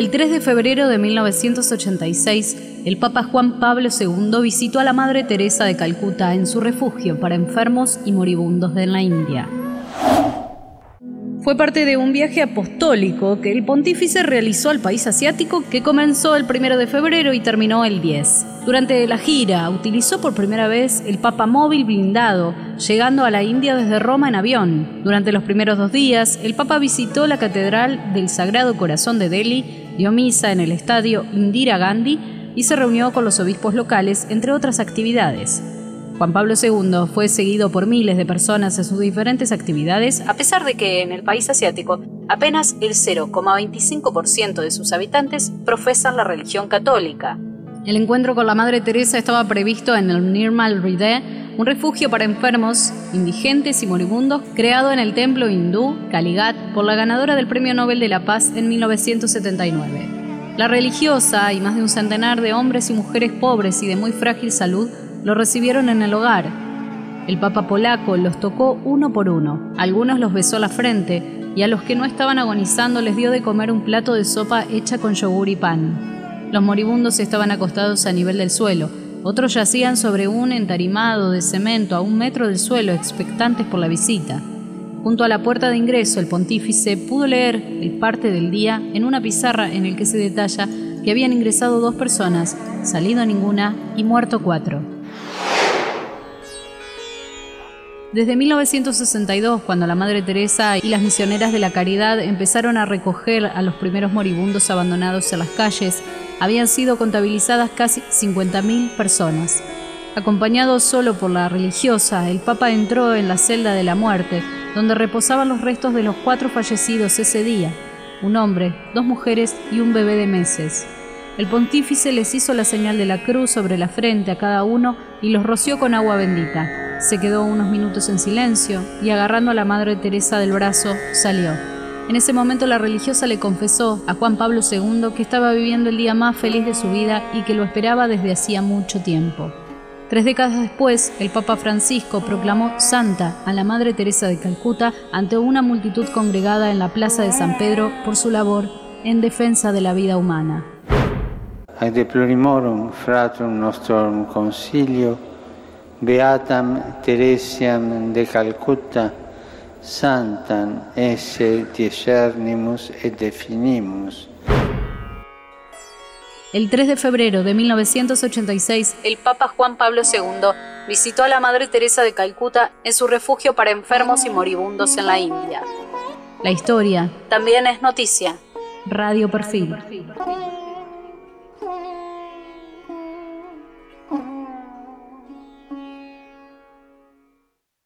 El 3 de febrero de 1986, el Papa Juan Pablo II visitó a la Madre Teresa de Calcuta en su refugio para enfermos y moribundos de la India. Fue parte de un viaje apostólico que el pontífice realizó al país asiático que comenzó el 1 de febrero y terminó el 10. Durante la gira utilizó por primera vez el Papa móvil blindado, llegando a la India desde Roma en avión. Durante los primeros dos días, el Papa visitó la Catedral del Sagrado Corazón de Delhi, dio misa en el estadio Indira Gandhi y se reunió con los obispos locales, entre otras actividades. Juan Pablo II fue seguido por miles de personas en sus diferentes actividades, a pesar de que en el país asiático apenas el 0,25% de sus habitantes profesan la religión católica. El encuentro con la Madre Teresa estaba previsto en el Nirmal Hriday, un refugio para enfermos, indigentes y moribundos creado en el templo hindú Kaligat por la ganadora del Premio Nobel de la Paz en 1979. La religiosa y más de un centenar de hombres y mujeres pobres y de muy frágil salud lo recibieron en el hogar. El Papa polaco los tocó uno por uno, algunos los besó a la frente y a los que no estaban agonizando les dio de comer un plato de sopa hecha con yogur y pan. Los moribundos estaban acostados a nivel del suelo, otros yacían sobre un entarimado de cemento a un metro del suelo, expectantes por la visita. Junto a la puerta de ingreso, el pontífice pudo leer el parte del día en una pizarra en el que se detalla que habían ingresado dos personas, salido ninguna y muerto cuatro. Desde 1962, cuando la Madre Teresa y las misioneras de la caridad empezaron a recoger a los primeros moribundos abandonados en las calles, habían sido contabilizadas casi 50.000 personas. Acompañado solo por la religiosa, el Papa entró en la celda de la muerte, donde reposaban los restos de los cuatro fallecidos ese día, un hombre, dos mujeres y un bebé de meses. El pontífice les hizo la señal de la cruz sobre la frente a cada uno y los roció con agua bendita. Se quedó unos minutos en silencio y agarrando a la Madre Teresa del brazo salió. En ese momento la religiosa le confesó a Juan Pablo II que estaba viviendo el día más feliz de su vida y que lo esperaba desde hacía mucho tiempo. Tres décadas después, el Papa Francisco proclamó santa a la Madre Teresa de Calcuta ante una multitud congregada en la Plaza de San Pedro por su labor en defensa de la vida humana. Ad deplorimorum fratum nostrum concilio Beatam Teresiam de Calcutta, Santam esse discernimus et definimus. El 3 de febrero de 1986, el Papa Juan Pablo II visitó a la Madre Teresa de Calcuta en su refugio para enfermos y moribundos en la India. La historia también es noticia. Radio Perfil.